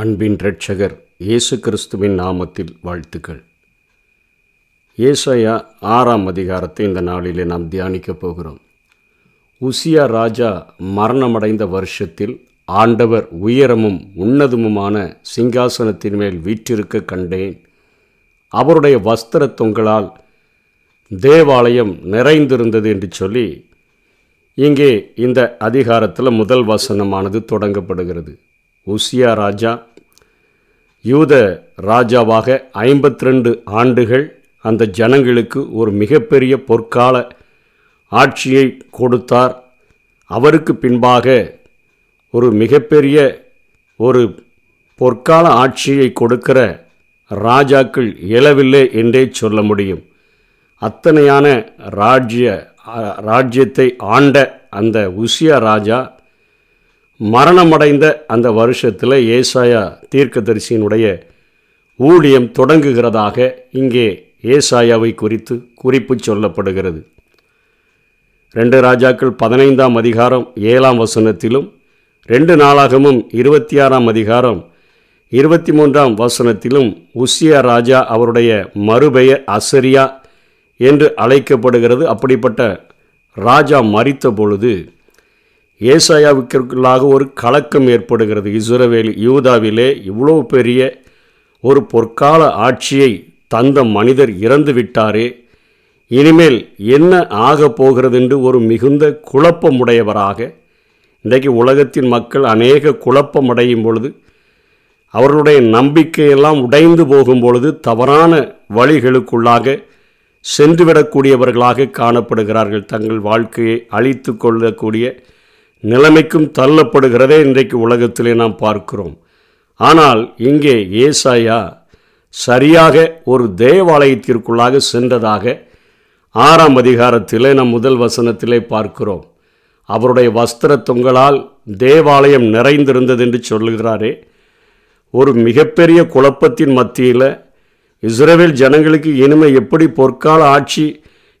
அன்பின் ரட்சகர் இயேசு கிறிஸ்துவின் நாமத்தில் வாழ்த்துக்கள். ஏசாயா ஆறாம் அதிகாரத்தை இந்த நாளிலே நாம் தியானிக்கப் போகிறோம். உசியா ராஜா மரணமடைந்த வருஷத்தில் ஆண்டவர் உயரமும் உன்னதமுமான சிங்காசனத்தின் மேல் வீற்றிருக்க கண்டேன். அவருடைய வஸ்திர தொங்கலால் தேவாலயம் நிறைந்திருந்தது என்று சொல்லி இங்கே இந்த அதிகாரத்தில் முதல் வசனமானது தொடங்கப்படுகிறது. உசியா ராஜா யூத ராஜாவாக ஐம்பத்தி ரெண்டு ஆண்டுகள் அந்த ஜனங்களுக்கு ஒரு மிகப்பெரிய பொற்கால ஆட்சியை கொடுத்தார். அவருக்கு பின்பாக ஒரு மிகப்பெரிய ஒரு பொற்கால ஆட்சியை கொடுக்கிற ராஜாக்கள் இயலவில்லை என்றே சொல்ல முடியும். அத்தனையான ராஜ்ய ராஜ்யத்தை ஆண்ட அந்த உசியா ராஜா மரணமடைந்த அந்த வருஷத்தில் ஏசாயா தீர்க்கதரிசியினுடைய ஊழியம் தொடங்குகிறதாக இங்கே ஏசாயாவை குறித்து குறிப்பு சொல்லப்படுகிறது. ரெண்டு ராஜாக்கள் பதினைந்தாம் அதிகாரம் ஏழாம் வசனத்திலும் ரெண்டு நாளாகமும் இருபத்தி ஆறாம் அதிகாரம் இருபத்தி மூன்றாம் வசனத்திலும் உசியா ராஜா அவருடைய மறுபெயர் அசரியா என்று அழைக்கப்படுகிறது. அப்படிப்பட்ட ராஜா மறித்த பொழுது ஏசாயாவுக்குள்ளாக ஒரு கலக்கம் ஏற்படுகிறது. இஸ்ரவேல் யூதாவிலே இவ்வளோ பெரிய ஒரு பொற்கால ஆட்சியை தந்த மனிதர் இறந்து விட்டாரே இனிமேல் என்ன ஆக போகிறது என்று ஒரு மிகுந்த குழப்பமுடையவராக இன்றைக்கு உலகத்தின் மக்கள் அநேக குழப்பமடையும் பொழுது அவர்களுடைய நம்பிக்கையெல்லாம் உடைந்து போகும் பொழுது தவறான வழிகளுக்குள்ளாக சென்றுவிடக்கூடியவர்களாக காணப்படுகிறார்கள். தங்கள் வாழ்க்கையை அழித்து கொள்ளக்கூடிய நிலைமைக்கும் தள்ளப்படுகிறதே இன்றைக்கு உலகத்திலே நாம் பார்க்கிறோம். ஆனால் இங்கே ஏசாயா சரியாக ஒரு தேவாலயத்திற்குள்ளாக சென்றதாக ஆறாம் அதிகாரத்திலே நம் முதல் வசனத்திலே பார்க்கிறோம். அவருடைய வஸ்திர தொங்கலால் தேவாலயம் நிறைந்திருந்தது என்று சொல்லுகிறாரே. ஒரு மிகப்பெரிய குழப்பத்தின் மத்தியில் இஸ்ரேல் ஜனங்களுக்கு இனிமே எப்படி பொற்கால ஆட்சி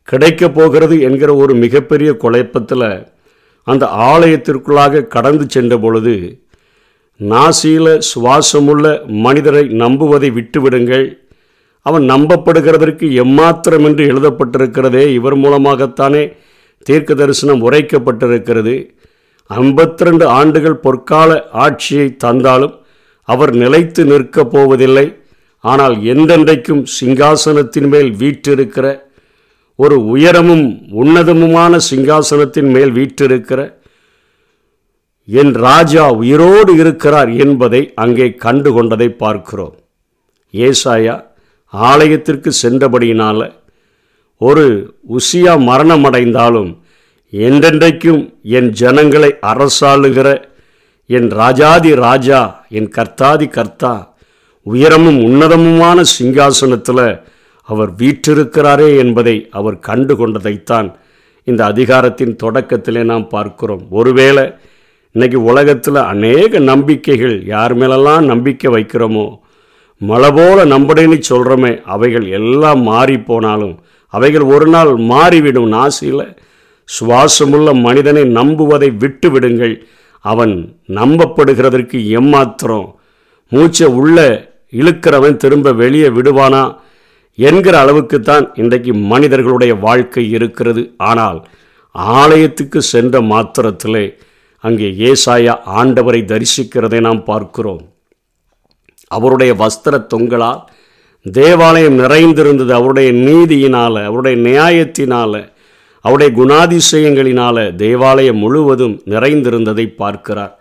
கிடைக்கப் போகிறது என்கிற ஒரு மிகப்பெரிய குழப்பத்தில் அந்த ஆலயத்திற்குள்ளாக கடந்து சென்ற பொழுது நாசியில சுவாசமுள்ள மனிதரை நம்புவதை விட்டுவிடுங்கள். அவன் நம்பப்படுகிறதற்கு எம்மாத்திரம் என்று எழுதப்பட்டிருக்கிறதே. இவர் மூலமாகத்தானே தீர்க்க தரிசனம் உரைக்கப்பட்டிருக்கிறது. ஐம்பத்தி ரெண்டு ஆண்டுகள் பொற்கால ஆட்சியை தந்தாலும் அவர் நிலைத்து நிற்கப் போவதில்லை. ஆனால் எந்தென்றைக்கும் சிங்காசனத்தின் மேல் வீற்றிருக்கிற ஒரு உயரமும் உன்னதமுமான சிங்காசனத்தின் மேல் வீற்றிருக்கிற என் ராஜா உயிரோடு இருக்கிறார் என்பதை அங்கே கண்டு கொண்டதை பார்க்கிறோம். ஏசாயா ஆலயத்திற்கு சென்றபடியினால் ஒரு உசியா மரணமடைந்தாலும் என்றென்றைக்கும் என் ஜனங்களை அரசாளுகிற என் ராஜாதி ராஜா என் கர்த்தாதி கர்த்தா உயரமும் உன்னதமுமான சிங்காசனத்தில் அவர் வீற்றிருக்கிறாரே என்பதை அவர் கண்டு கொண்டதைத்தான் இந்த அதிகாரத்தின் தொடக்கத்திலே நாம் பார்க்கிறோம். ஒருவேளை இன்றைக்கி உலகத்தில் அநேக நம்பிக்கைகள் யார் மேலெல்லாம் நம்பிக்கை வைக்கிறோமோ மழை போல நம்படைன்னு சொல்கிறோமே அவைகள் எல்லாம் மாறி போனாலும் அவைகள் ஒரு நாள் மாறிவிடும். நாசியில் சுவாசமுள்ள மனிதனை நம்புவதை விட்டு விடுங்கள் அவன் நம்பப்படுகிறதற்கு எம்மாத்திரம் மூச்சை உள்ள இழுக்கிறவன் திரும்ப வெளியே விடுவானா? என்கிற அளவுக்குத்தான் இன்றைக்கு மனிதர்களுடைய வாழ்க்கை இருக்கிறது. ஆனால் ஆலயத்துக்கு சென்ற மாத்திரத்திலே அங்கே ஏசாயா ஆண்டவரை தரிசிக்கிறதை நாம் பார்க்கிறோம். அவருடைய வஸ்திர தொங்கலால் தேவாலயம் நிறைந்திருந்தது அவருடைய நீதியினால் அவருடைய நியாயத்தினால் அவருடைய குணாதிசயங்களினால் தேவாலயம் முழுவதும் நிறைந்திருந்ததை பார்க்கிறார்.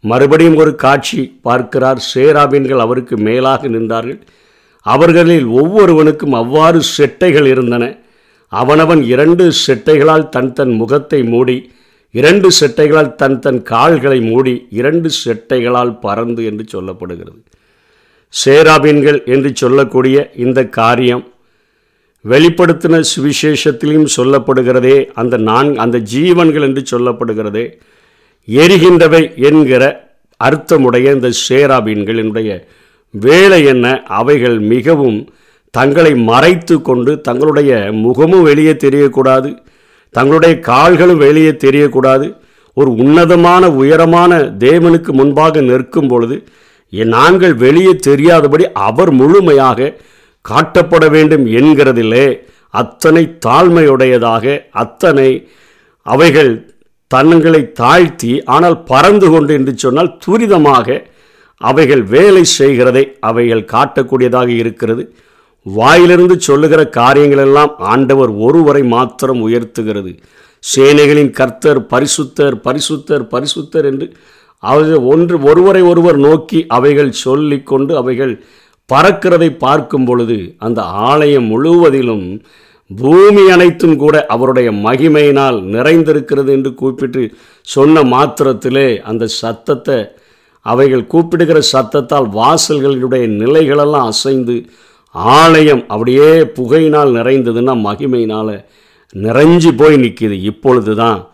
மறுபடியும் ஒரு காட்சி பார்க்கிறார். சேராபின்கள் அவருக்கு மேலாக நின்றார்கள். அவர்களில் ஒவ்வொருவனுக்கும் அவ்வாறு செட்டைகள் இருந்தன. அவனவன் இரண்டு செட்டைகளால் தன் தன் முகத்தை மூடி இரண்டு செட்டைகளால் தன் தன் கால்களை மூடி இரண்டு செட்டைகளால் பறந்து என்று சொல்லப்படுகிறது. சேராபீன்கள் என்று சொல்லக்கூடிய இந்த காரியம் வெளிப்படுத்தின சுவிசேஷத்திலையும் சொல்லப்படுகிறதே அந்த நான் அந்த ஜீவன்கள் என்று சொல்லப்படுகிறதே எரிகின்றவை என்கிற அர்த்தமுடைய இந்த சேராபீன்களினுடைய வேலை என்ன? அவைகள் மிகவும் தங்களை மறைத்து கொண்டு தங்களுடைய முகமும் வெளியே தெரியக்கூடாது. தங்களுடைய கால்களும் வெளியே தெரியக்கூடாது. ஒரு உன்னதமான உயரமான தேவனுக்கு முன்பாக நிற்கும் பொழுது நாங்கள் வெளியே தெரியாதபடி அவர் முழுமையாக காட்டப்பட வேண்டும் என்கிறதிலே அத்தனை தாழ்மையுடையதாக அத்தனை அவைகள் தன்னங்களை தாழ்த்தி ஆனால் பறந்து கொண்டு என்று சொன்னால் துரிதமாக அவைகள் வேலை செய்கிறதை அவைகள் காட்டக்கூடியதாக இருக்கிறது. வாயிலிருந்து சொல்லுகிற காரியங்களெல்லாம் ஆண்டவர் ஒருவரை மாத்திரம் உயர்த்துகிறது. சேனைகளின் கர்த்தர் பரிசுத்தர் பரிசுத்தர் பரிசுத்தர் என்று அவை ஒன்று ஒருவரை ஒருவர் நோக்கி அவைகள் சொல்லிக்கொண்டு அவைகள் பறக்கிறதை பார்க்கும் பொழுது அந்த ஆலயம் முழுவதிலும் பூமி அனைத்தும் கூட அவருடைய மகிமையினால் நிறைந்திருக்கிறது என்று கூப்பிட்டு சொன்ன மாத்திரத்திலே அந்த சத்தத்தை அவைகள் கூப்பிடுகிற சத்தத்தால் வாசல்களுடைய நிலைகளெல்லாம் அசைந்து ஆலயம் அப்படியே புகையினால் நிறைந்ததுன்னா மகிமையினால் நிறைஞ்சு போய் நிற்கிது இப்பொழுது தான்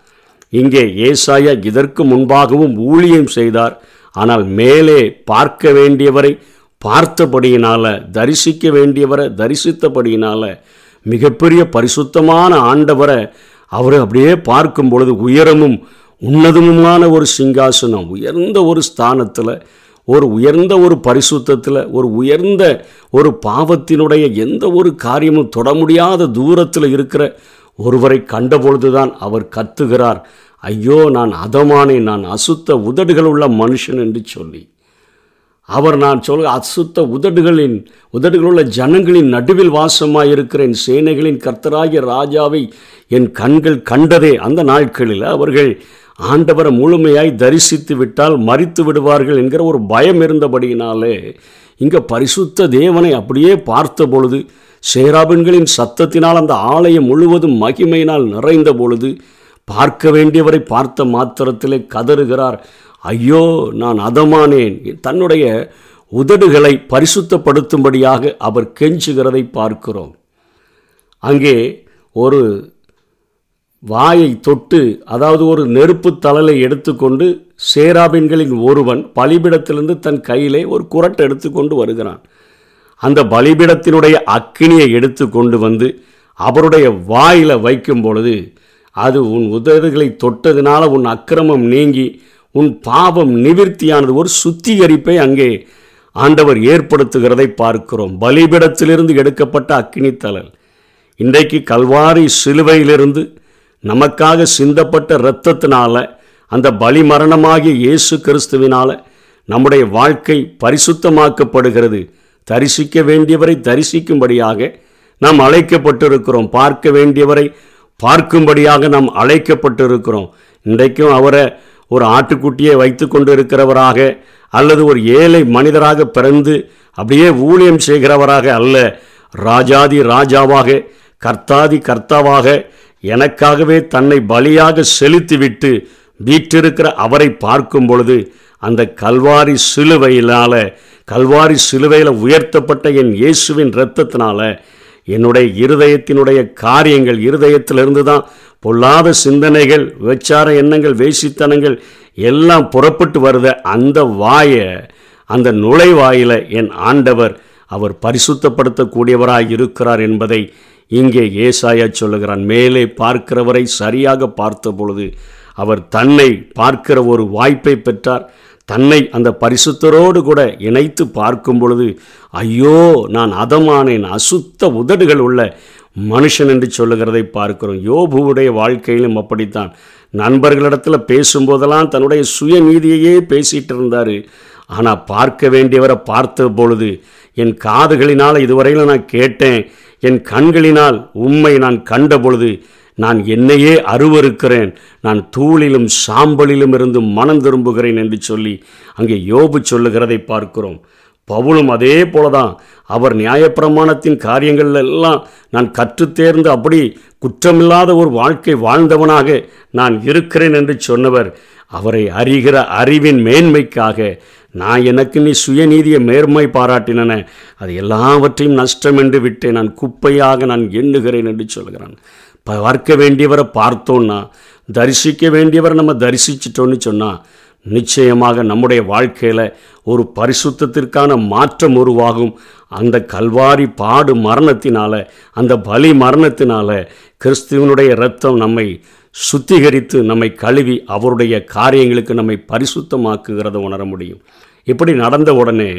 இங்கே ஏசாயா இதற்கு முன்பாகவும் ஊழியம் செய்தார். ஆனால் மேலே பார்க்க வேண்டியவரை பார்த்தபடியினால் தரிசிக்க வேண்டியவரை தரிசித்தபடியினால் மிகப்பெரிய பரிசுத்தமான ஆண்டவரை அவர் அப்படியே பார்க்கும் பொழுது உயரமும் உன்னதமுமான ஒரு சிங்காசனம் உயர்ந்த ஒரு ஸ்தானத்தில் ஒரு உயர்ந்த ஒரு பரிசுத்தத்தில் ஒரு உயர்ந்த ஒரு பாவத்தினுடைய எந்த ஒரு காரியமும் தொட முடியாத தூரத்தில் இருக்கிற ஒருவரை கண்டபொழுதுதான் அவர் கத்துகிறார். ஐயோ நான் அதமானே நான் அசுத்த உதடுகள் உள்ள மனுஷன் என்று சொல்லி. அவர் நான் சொல்ல அசுத்த உதடுகளின் உதடுகளுள்ள ஜனங்களின் நடுவில் வாசமாக இருக்கிறேன். சேனைகளின் கர்த்தராகிய ராஜாவை என் கண்கள் கண்டதே. அந்த நாட்களில் அவர்கள் ஆண்டவரை முழுமையாய் தரிசித்து விட்டால் மறித்து விடுவார்கள் என்கிற ஒரு பயம் இருந்தபடியினாலே இங்கே பரிசுத்த தேவனை அப்படியே பார்த்த பொழுது சேராபின்களின் சத்தத்தினால் அந்த ஆலயம் முழுவதும் மகிமையினால் நிறைந்த பொழுது பார்க்க வேண்டியவரை பார்த்த மாத்திரத்திலே கதறுகிறார். ஐயோ நான் அதமானேன். தன்னுடைய உதடுகளை பரிசுத்தப்படுத்தும்படியாக அவர் கெஞ்சுகிறதை பார்க்கிறோம். அங்கே ஒரு வாயை தொட்டு அதாவது ஒரு நெருப்பு தழலை எடுத்துக்கொண்டு சேராபின்களின் ஒருவன் பலிபிடத்திலிருந்து தன் கையிலே ஒரு குரட்டை எடுத்துக்கொண்டு வருகிறான். அந்த பலிபிடத்தினுடைய அக்கினியை எடுத்து கொண்டு வந்து அவருடைய வாயில் வைக்கும் பொழுது அது உன் உதடுகளை தொட்டதினால உன் அக்கிரமம் நீங்கி உன் பாவம் நிவிற்த்தியானது ஒரு சுத்திகரிப்பை அங்கே ஆண்டவர் ஏற்படுத்துகிறதை பார்க்கிறோம். பலிபிடத்திலிருந்து எடுக்கப்பட்ட அக்கினி தலல் இன்றைக்கு கல்வாரி சிலுவையிலிருந்து நமக்காக சிந்தப்பட்ட இரத்தத்தினால அந்த பலி மரணமாகிய இயேசு கிறிஸ்துவினால நம்முடைய வாழ்க்கை பரிசுத்தமாக்கப்படுகிறது. தரிசிக்க வேண்டியவரை தரிசிக்கும்படியாக நாம் அழைக்கப்பட்டிருக்கிறோம். பார்க்க வேண்டியவரை பார்க்கும்படியாக நாம் அழைக்கப்பட்டிருக்கிறோம். இன்றைக்கும் அவரை ஒரு ஆட்டுக்குட்டியை வைத்து கொண்டு இருக்கிறவராக அல்லது ஒரு ஏழை மனிதராக பிறந்து அப்படியே ஊழியம் செய்கிறவராக அல்ல. ராஜாதி ராஜாவாக கர்த்தாதி கர்த்தாவாக எனக்காகவே தன்னை பலியாக செலுத்திவிட்டு வீற்றிருக்கிற அவரை பார்க்கும் பொழுது அந்த கல்வாரி சிலுவையினால கல்வாரி சிலுவையில் உயர்த்தப்பட்ட என் இயேசுவின் இரத்தத்தினால என்னுடைய இருதயத்தினுடைய காரியங்கள் இருதயத்திலிருந்து தான் பொல்லாத சிந்தனைகள் விபச்சார எண்ணங்கள் வேசித்தனங்கள் எல்லாம் புறப்பட்டு வருத அந்த வாயை அந்த நுழைவாயில் என் ஆண்டவர் அவர் பரிசுத்தப்படுத்தக்கூடியவராக இருக்கிறார் என்பதை இங்கே ஏசாயா சொல்லுகிறான் மேலே பார்க்கிறவரை சரியாக பார்த்த பொழுது அவர் தன்னை பார்க்கிற ஒரு வாய்ப்பை பெற்றார். தன்னை அந்த பரிசுத்தரோடு கூட இணைத்து பார்க்கும் பொழுது ஐயோ நான் அதமானேன் அசுத்த உதடுகள் உள்ள மனுஷன் என்று சொல்லுகிறதை பார்க்கிறோம். யோபுவுடைய வாழ்க்கையிலும் அப்படித்தான். நண்பர்களிடத்தில் பேசும்போதெல்லாம் தன்னுடைய சுயநீதியையே பேசிகிட்டு இருந்தார். ஆனால் பார்க்க வேண்டியவரை பார்த்த பொழுது என் காதுகளினால் இதுவரையில் நான் கேட்டேன். என் கண்களினால் உம்மை நான் கண்ட பொழுது நான் என்னையே அருவருக்கிறேன் நான் தூளிலும் சாம்பலிலும் இருந்து மனம் திரும்புகிறேன் என்று சொல்லி அங்கே யோபு சொல்லுகிறதை பார்க்கிறோம். பவுலும் அதே போலதான். அவர் நியாயப்பிரமாணத்தின் காரியங்கள் எல்லாம் நான் கற்றுத்தேர்ந்து அப்படி குற்றமில்லாத ஒரு வாழ்க்கை வாழ்ந்தவனாக நான் இருக்கிறேன் என்று சொன்னவர். அவரை அறிகிற அறிவின் மேன்மைக்காக நான் எனக்கு நீ சுயநீதியை மேன்மை பாராட்டினன. அது எல்லாவற்றையும் நஷ்டம் என்று விட்டேன். நான் குப்பையாக நான் எண்ணுகிறேன் என்று சொல்கிறான். பார்க்க வேண்டியவரை பார்த்தோன்னா தரிசிக்க வேண்டியவரை நம்ம தரிசிச்சிட்டோன்னு சொன்னால் நிச்சயமாக நம்முடைய வாழ்க்கையில் ஒரு பரிசுத்தத்திற்கான மாற்றம் உருவாகும். அந்த கல்வாரி பாடு மரணத்தினால அந்த பலி மரணத்தினால கிறிஸ்துவனுடைய இரத்தம் நம்மை சுத்திகரித்து நம்மை கழுவி அவருடைய காரியங்களுக்கு நம்மை பரிசுத்தமாக்குகிறத உணர முடியும். இப்படி நடந்த உடனே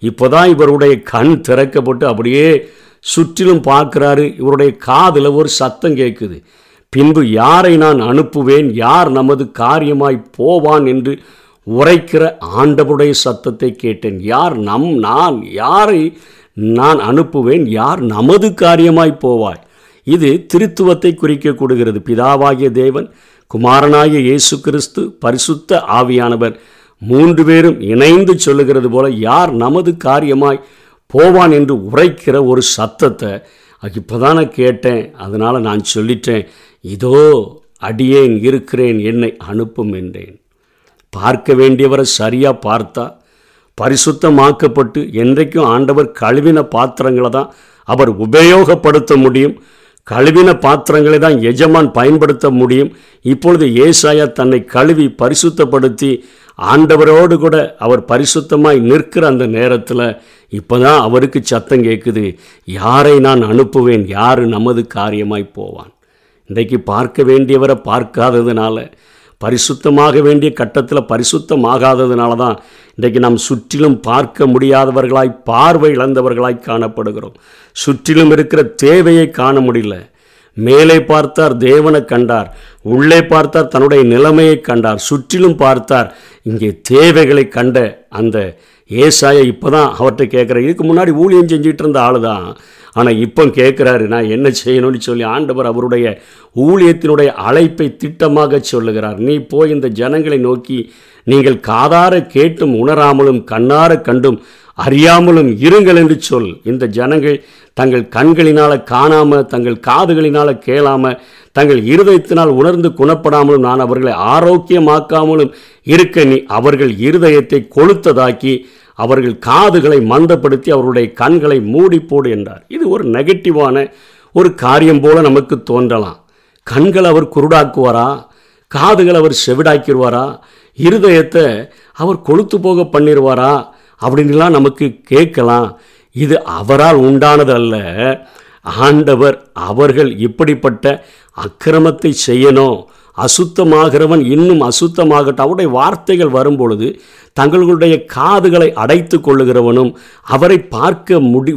இப்போதான் இவருடைய கண் திறக்கப்பட்டு அப்படியே சுற்றிலும் பார்க்குறாரு. இவருடைய காதில் ஒரு சத்தம் கேட்குது. பின்பு யாரை நான் அனுப்புவேன்? யார் நமது காரியமாய் போவான் என்று உரைக்கிற ஆண்டவருடைய சத்தத்தை கேட்டேன். யார் நம் நான் யாரை நான் அனுப்புவேன்? யார் நமது காரியமாய் போவாய்? இது திருத்துவத்தை குறிக்கக்கூடுகிறது பிதாவாகிய தேவன் குமாரனாகிய இயேசு கிறிஸ்து பரிசுத்த ஆவியானவர் மூன்று பேரும் இணைந்து சொல்லுகிறது போல யார் நமது காரியமாய் போவான் என்று உரைக்கிற ஒரு சத்தத்தை இப்போ தான் கேட்டேன். அதனால் நான் சொல்லிட்டேன் இதோ அடியேன் இருக்கிறேன் என்னை அனுப்பும் என்றேன். பார்க்க வேண்டியவரை சரியாக பார்த்தா பரிசுத்தமாக்கப்பட்டு என்றைக்கும் ஆண்டவர் கழுவின பாத்திரங்களை தான் அவர் உபயோகப்படுத்த முடியும். கழுவின பாத்திரங்களை தான் எஜமான் பயன்படுத்த முடியும். இப்பொழுது ஏசாயா தன்னை கழுவி பரிசுத்தப்படுத்தி ஆண்டவரோடு கூட அவர் பரிசுத்தமாய் நிற்கிற அந்த நேரத்தில் இப்போ தான் அவருக்கு சத்தம் கேட்குது யாரை நான் அனுப்புவேன்? யார் நமது காரியமாய் போவான்? இன்றைக்கு பார்க்க வேண்டியவரை பார்க்காததுனால பரிசுத்தமாக வேண்டிய கட்டத்தில் பரிசுத்தமாகாததுனால தான் இன்றைக்கு நாம் சுற்றிலும் பார்க்க முடியாதவர்களாய் பார்வை இழந்தவர்களாய் காணப்படுகிறோம். சுற்றிலும் இருக்கிற தேவையை காண முடியல. மேலே பார்த்தார் தேவனை கண்டார். உள்ளே பார்த்தார் தன்னுடைய நிலைமையை கண்டார். சுற்றிலும் பார்த்தார் இங்கே தேவைகளை கண்ட அந்த ஏசாயை இப்போ தான் அவர்கிட்ட கேட்குற இதுக்கு முன்னாடி ஊழியம் செஞ்சிட்டு இருந்த ஆள் தான் ஆனால் இப்போ கேட்குறாரு நான் என்ன செய்யணும்னு சொல்லி ஆண்டவர் அவருடைய ஊழியத்தினுடைய அழைப்பை திட்டமாக சொல்லுகிறார். நீ போய் இந்த ஜனங்களை நோக்கி நீங்கள் காதார கேட்டும் உணராமலும் கண்ணார கண்டும் அறியாமலும் இருங்கள் என்று சொல். இந்த ஜனங்கள் தங்கள் கண்களினால் காணாமல் தங்கள் காதுகளினால் கேளாமல் தங்கள் இருதயத்தினால் உணர்ந்து குணப்படாமலும் நான் அவர்களை ஆரோக்கியமாக்காமலும் இருக்க நீ அவர்கள் இருதயத்தை கொளுத்ததாக்கி அவர்கள் காதுகளை மந்தப்படுத்தி அவருடைய கண்களை மூடிப்போடு என்றார். இது ஒரு நெகட்டிவான ஒரு காரியம் போல நமக்கு தோன்றலாம். கண்கள் அவர் குருடாக்குவாரா? காதுகள் அவர் செவிடாக்கிடுவாரா? இருதயத்தை அவர் கொளுத்து போக பண்ணிடுவாரா? அப்படின்லாம் நமக்கு கேட்கலாம். இது அவரால் உண்டானது அல்ல. ஆண்டவர் அவர்கள் இப்படிப்பட்ட அக்கிரமத்தை செய்யணும். அசுத்தமாகிறவன் இன்னும் அசுத்தமாகட்டும். அவருடைய வார்த்தைகள் வரும்பொழுது தங்களுடைய காதுகளை அடைத்து கொள்ளுகிறவனும் அவரை பார்க்க முடி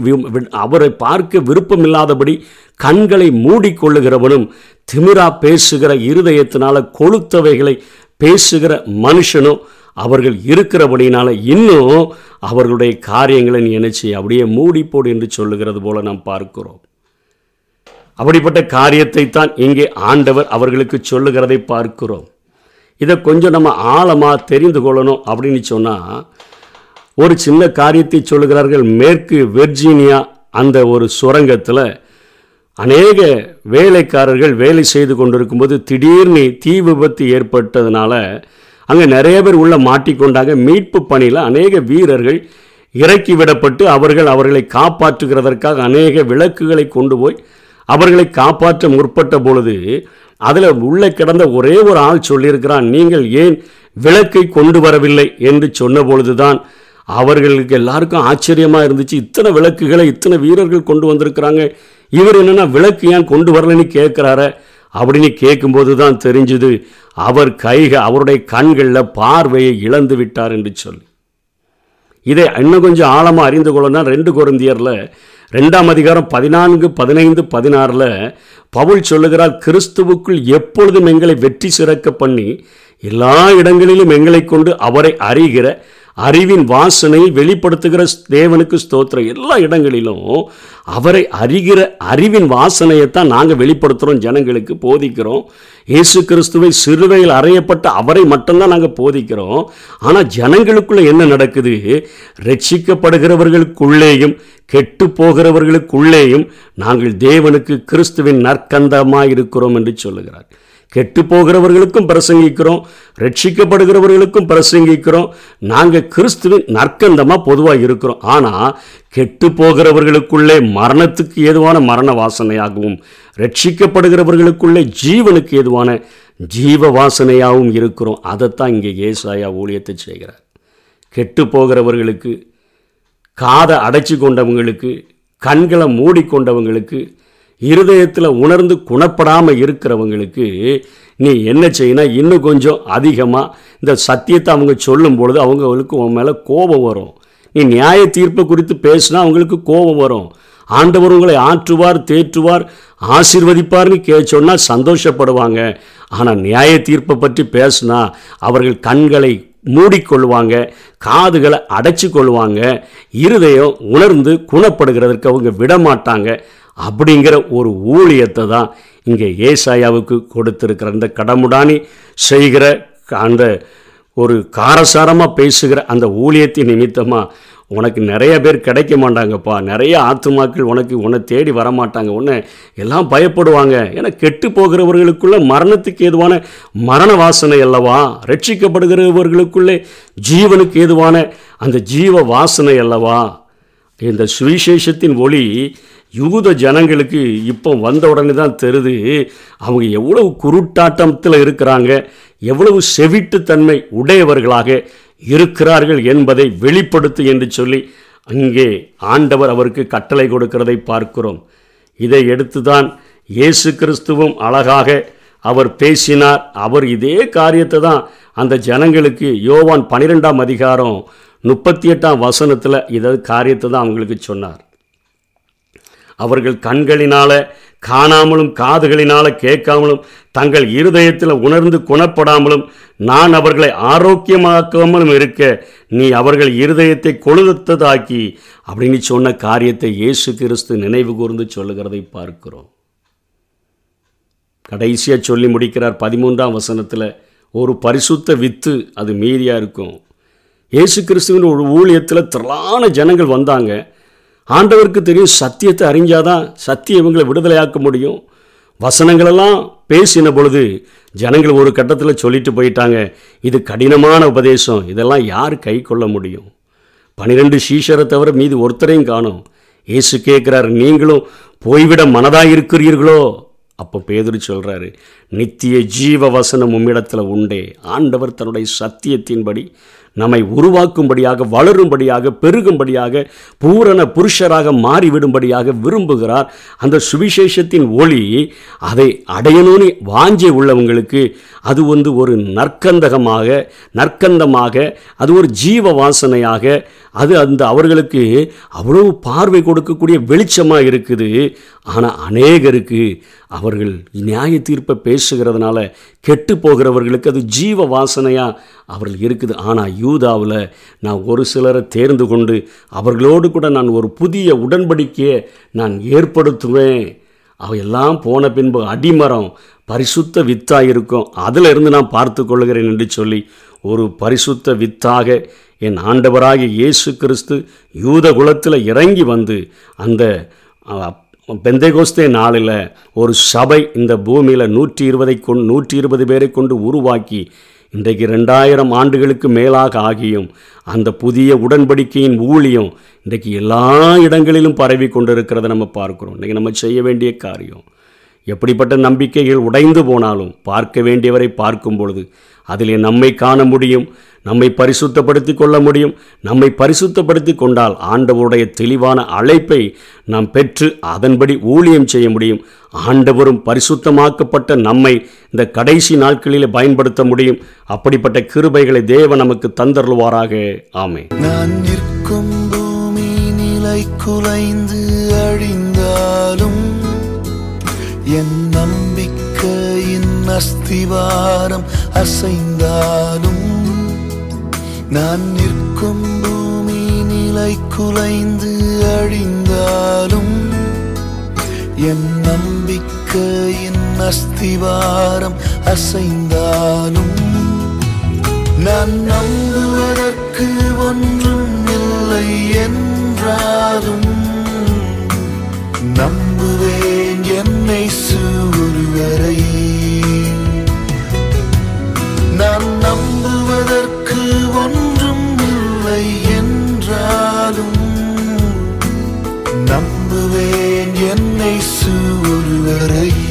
அவரை பார்க்க விருப்பமில்லாதபடி கண்களை மூடிக்கொள்ளுகிறவனும் திமிரா பேசுகிற இருதயத்தினால கொளுத்தவைகளை பேசுகிற மனுஷனும் அவர்கள் இருக்கிறபடினால இன்னும் அவர்களுடைய காரியங்களை நீ என்ன செய்ய? அப்படியே மூடிப்போடு என்று சொல்லுகிறது போல நாம் பார்க்கிறோம். அப்படிப்பட்ட காரியத்தை தான் இங்கே ஆண்டவர் அவர்களுக்கு சொல்லுகிறதை பார்க்கிறோம். இதை கொஞ்சம் நம்ம ஆழமாக தெரிந்து கொள்ளணும் அப்படின்னு சொன்னால் ஒரு சின்ன காரியத்தை சொல்லுகிறார்கள். மேற்கு வெர்ஜீனியா அந்த ஒரு சுரங்கத்தில் அநேக வேலைக்காரர்கள் வேலை செய்து கொண்டிருக்கும்போது திடீர்னு தீ விபத்து ஏற்பட்டதுனால அங்கே நிறைய பேர் உள்ள மாட்டிக்கொண்டாங்க. மீட்பு பணியில் அநேக வீரர்கள் இறக்கி விடப்பட்டு அவர்கள் அவர்களை காப்பாற்றுகிறதற்காக அநேக விளக்குகளை கொண்டு போய் அவர்களை காப்பாற்ற முற்பட்ட பொழுது அதில் உள்ளே கிடந்த ஒரே ஒரு ஆள் சொல்லியிருக்கிறான் நீங்கள் ஏன் விளக்கை கொண்டு வரவில்லை? என்று சொன்ன பொழுதுதான் அவர்களுக்கு எல்லாருக்கும் ஆச்சரியமாக இருந்துச்சு. இத்தனை விளக்குகளை இத்தனை வீரர்கள் கொண்டு வந்திருக்கிறாங்க. இவர் என்னென்னா விளக்கு ஏன் கொண்டு வரலன்னு கேட்குறார? அப்படின்னு கேட்கும்போது தான் தெரிஞ்சுது அவர் கைக அவருடைய கண்களில் பார்வையை இழந்து விட்டார் என்று சொல்லி. இதை இன்னும் கொஞ்சம் ஆழமாக அறிந்து கொள்ளணும் ரெண்டு குருந்தியரில் ரெண்டாம் அதிகாரம் பதினான்கு பதினைந்து பதினாறில் பவுல் சொல்லுகிறார் கிறிஸ்துவுக்குள் எப்பொழுதும் எங்களை வெற்றி சிறக்க பண்ணி எல்லா இடங்களிலும் எங்களை கொண்டு அவரை அறிகிற அறிவின் வாசனை வெளிப்படுத்துகிற தேவனுக்கு ஸ்தோத்திரம். எல்லா இடங்களிலும் அவரை அறிகிற அறிவின் வாசனையை தான் நாங்கள் வெளிப்படுத்துகிறோம் ஜனங்களுக்கு போதிக்கிறோம். இயேசு கிறிஸ்துவை சிறுவையில் அறையப்பட்ட அவரை மட்டும்தான் நாங்கள் போதிக்கிறோம். ஆனால் ஜனங்களுக்குள்ளே என்ன நடக்குது? ரட்சிக்கப்படுகிறவர்களுக்குள்ளேயும் கெட்டு போகிறவர்களுக்குள்ளேயும் நாங்கள் தேவனுக்கு கிறிஸ்துவின் நற்கந்தமாக இருக்கிறோம் என்று சொல்லுகிறார். கெட்டு போகிறவர்களுக்கும் பிரசங்கிக்கிறோம் ரட்சிக்கப்படுகிறவர்களுக்கும் பிரசங்கிக்கிறோம். நாங்கள் கிறிஸ்துவின் நற்கந்தமாக பொதுவாக இருக்கிறோம். ஆனால் கெட்டு போகிறவர்களுக்குள்ளே மரணத்துக்கு ஏதுவான மரண வாசனையாகவும் ரட்சிக்கப்படுகிறவர்களுக்குள்ளே ஜீவனுக்கு ஏதுவான ஜீவ வாசனையாகவும் இருக்கிறோம். அதைத்தான் இங்கே ஏசாயா ஊழியத்தை செய்கிறார். கெட்டு போகிறவர்களுக்கு காதை அடைச்சி கொண்டவங்களுக்கு கண்களை மூடிக்கொண்டவங்களுக்கு இருதயத்தில் உணர்ந்து குணப்படாமல் இருக்கிறவங்களுக்கு நீ என்ன செய்யணும் இன்னும் கொஞ்சம் அதிகமாக இந்த சத்தியத்தை அவங்க சொல்லும் பொழுது அவங்களுக்கு உன் மேலே கோபம் வரும். நீ நியாய தீர்ப்பை குறித்து பேசினா அவங்களுக்கு கோபம் வரும். ஆண்டவர் உங்களை ஆற்றுவார் தேற்றுவார் ஆசிர்வதிப்பார்னு கே சொன்னால் சந்தோஷப்படுவாங்க. ஆனால் நியாய தீர்ப்பை பற்றி பேசுனா அவர்கள் கண்களை மூடிக்கொள்வாங்க காதுகளை அடைச்சி கொள்வாங்க இருதயம் உணர்ந்து குணப்படுகிறதற்கு அவங்க விடமாட்டாங்க. அப்படிங்கிற ஒரு ஊழியத்தை தான் இங்கே ஏசாயாவுக்கு கொடுத்துருக்கிற அந்த கடமுடானி செய்கிற அந்த ஒரு காரசாரமாக பேசுகிற அந்த ஊழியத்தின் நிமித்தமாக உனக்கு நிறைய பேர் கிடைக்க மாட்டாங்கப்பா நிறைய ஆத்துமாக்கள் உனக்கு உன்னை தேடி வரமாட்டாங்க உன்னை எல்லாம் பயப்படுவாங்க. ஏன்னா கெட்டு போகிறவர்களுக்குள்ள மரணத்துக்கு ஏதுவான மரண வாசனை அல்லவா? ரட்சிக்கப்படுகிறவர்களுக்குள்ளே ஜீவனுக்கு ஏதுவான அந்த ஜீவ வாசனை அல்லவா? இந்த சுவிசேஷத்தின் ஒளி யூத ஜனங்களுக்கு இப்போ வந்த உடனே தான் தெரியுது அவங்க எவ்வளவு குருட்டாட்டத்தில் இருக்கிறாங்க எவ்வளவு செவிட்டுத்தன்மை உடையவர்களாக இருக்கிறார்கள் என்பதை வெளிப்படுத்து என்று சொல்லி அங்கே ஆண்டவர் அவருக்கு கட்டளை கொடுக்கிறதை பார்க்கிறோம். இதை எடுத்துதான் இயேசு கிறிஸ்துவும் அழகாக அவர் பேசினார். அவர் இதே காரியத்தை தான் அந்த ஜனங்களுக்கு யோவான் பன்னிரெண்டாம் அதிகாரம் முப்பத்தி எட்டாம் வசனத்தில் இதை காரியத்தை தான் அவங்களுக்கு சொன்னார். அவர்கள் கண்களினால காணாமலும் காதுகளினால கேட்காமலும் தங்கள் இருதயத்தில் உணர்ந்து குணப்படாமலும் நான் அவர்களை ஆரோக்கியமாக்காமலும் இருக்க நீ அவர்கள் இருதயத்தை கொழுதத்ததாக்கி அப்படின்னு சொன்ன காரியத்தை இயேசு கிறிஸ்து நினைவு கூர்ந்து சொல்லுகிறதை பார்க்கிறோம். கடைசியாக சொல்லி முடிக்கிறார் பதிமூன்றாம் வசனத்தில் ஒரு பரிசுத்த வித்து அது மீதியாக இருக்கும். இயேசு கிறிஸ்துவின் ஒரு ஊழியத்தில் திரளான ஜனங்கள் வந்தாங்க. ஆண்டவருக்கு தெரியும் சத்தியத்தை அறிஞ்சாதான் சத்தியம் இவங்களை விடுதலையாக்க முடியும். வசனங்களெல்லாம் பேசின பொழுது ஜனங்கள் ஒரு கட்டத்தில் சொல்லிட்டு போயிட்டாங்க. இது கடினமான உபதேசம். இதெல்லாம் யார் கை கொள்ள முடியும்? பனிரெண்டு சீஷரை தவிர மீது ஒருத்தரையும் காணும். இயேசு கேட்குறாரு நீங்களும் போய்விட மனதாக இருக்கிறீர்களோ? அப்போ பேதுரு சொல்கிறாரு நித்திய ஜீவ வசனம் உம்மிடத்தில் உண்டே. ஆண்டவர் தன்னுடைய சத்தியத்தின்படி நம்மை உருவாக்கும்படியாக வளரும்படியாக பெருகும்படியாக பூரண புருஷராக மாறிவிடும்படியாக விரும்புகிறார். அந்த சுவிசேஷத்தின் ஒளி அதை அடையணும்னு வாஞ்சை உள்ளவங்களுக்கு அது வந்து ஒரு நற்கந்தகமாக நற்கந்தமாக அது ஒரு ஜீவ வாசனையாக அது அந்த அவர்களுக்கு அவ்வளவு பார்வை கொடுக்கக்கூடிய வெளிச்சமாக இருக்குது. ஆனால் அநேகருக்கு அவர்கள் நியாய தீர்ப்பை பேசுகிறதுனால கெட்டு போகிறவர்களுக்கு அது ஜீவ வாசனையாக அவர்கள் இருக்குது. ஆனால் யூதாவில் நான் ஒரு சிலரை தேர்ந்து கொண்டு அவர்களோடு கூட நான் ஒரு புதிய உடன்படிக்கையை நான் ஏற்படுத்துவேன். அவையெல்லாம் போன பின்பு அடிமரம் பரிசுத்த வித்தாக இருக்கும். அதில் இருந்து நான் பார்த்து கொள்கிறேன் என்று சொல்லி ஒரு பரிசுத்த வித்தாக என் ஆண்டவராகிய இயேசு கிறிஸ்து யூத குலத்தில் இறங்கி வந்து அந்த பெந்தைகோஸ்தே நாளில் ஒரு சபை இந்த பூமியில் நூற்றி இருபதை கொண்டு நூற்றி இருபது பேரை கொண்டு உருவாக்கி இன்றைக்கு ரெண்டாயிரம் ஆண்டுகளுக்கு மேலாக ஆகியும் அந்த புதிய உடன்படிக்கையின் ஊழியம் இன்றைக்கு எல்லா இடங்களிலும் பரவி கொண்டிருக்கிறத நம்ம பார்க்குறோம். இன்றைக்கி நம்ம செய்ய வேண்டிய காரியம் எப்படிப்பட்ட நம்பிக்கைகள் உடைந்து போனாலும் பார்க்க வேண்டியவரை பார்க்கும் பொழுது அதிலே நம்மை காண முடியும். நம்மை பரிசுத்தப்படுத்தி கொள்ள முடியும். நம்மை பரிசுத்தப்படுத்தி கொண்டால் ஆண்டவருடைய தெளிவான அழைப்பை நாம் பெற்று அதன்படி ஊழியம் செய்ய முடியும். ஆண்டவரும் பரிசுத்தமாக்கப்பட்ட நம்மை இந்த கடைசி நாட்களில் பயன்படுத்த முடியும். அப்படிப்பட்ட கிருபைகளை தேவ நமக்கு தந்தருள்வாராக. ஆமை நான் நிற்கும் பூமி நிலை குலைந்து அழிந்தாலும் என் நம்பிக்கையின் அஸ்திவாரம் அசைந்தாலும் நான் நிற்கும் பூமி நிலை குலைந்து அழிந்தாலும் என் நம்பிக்கையின் அஸ்திவாரம் அசைந்தாலும் நான் நம்புவதற்கு ஒன்றும் இல்லை என்றாலும் நம்புவேன் என்னை ஒருவரை நான் நம்புவதற்கு Hey, soon,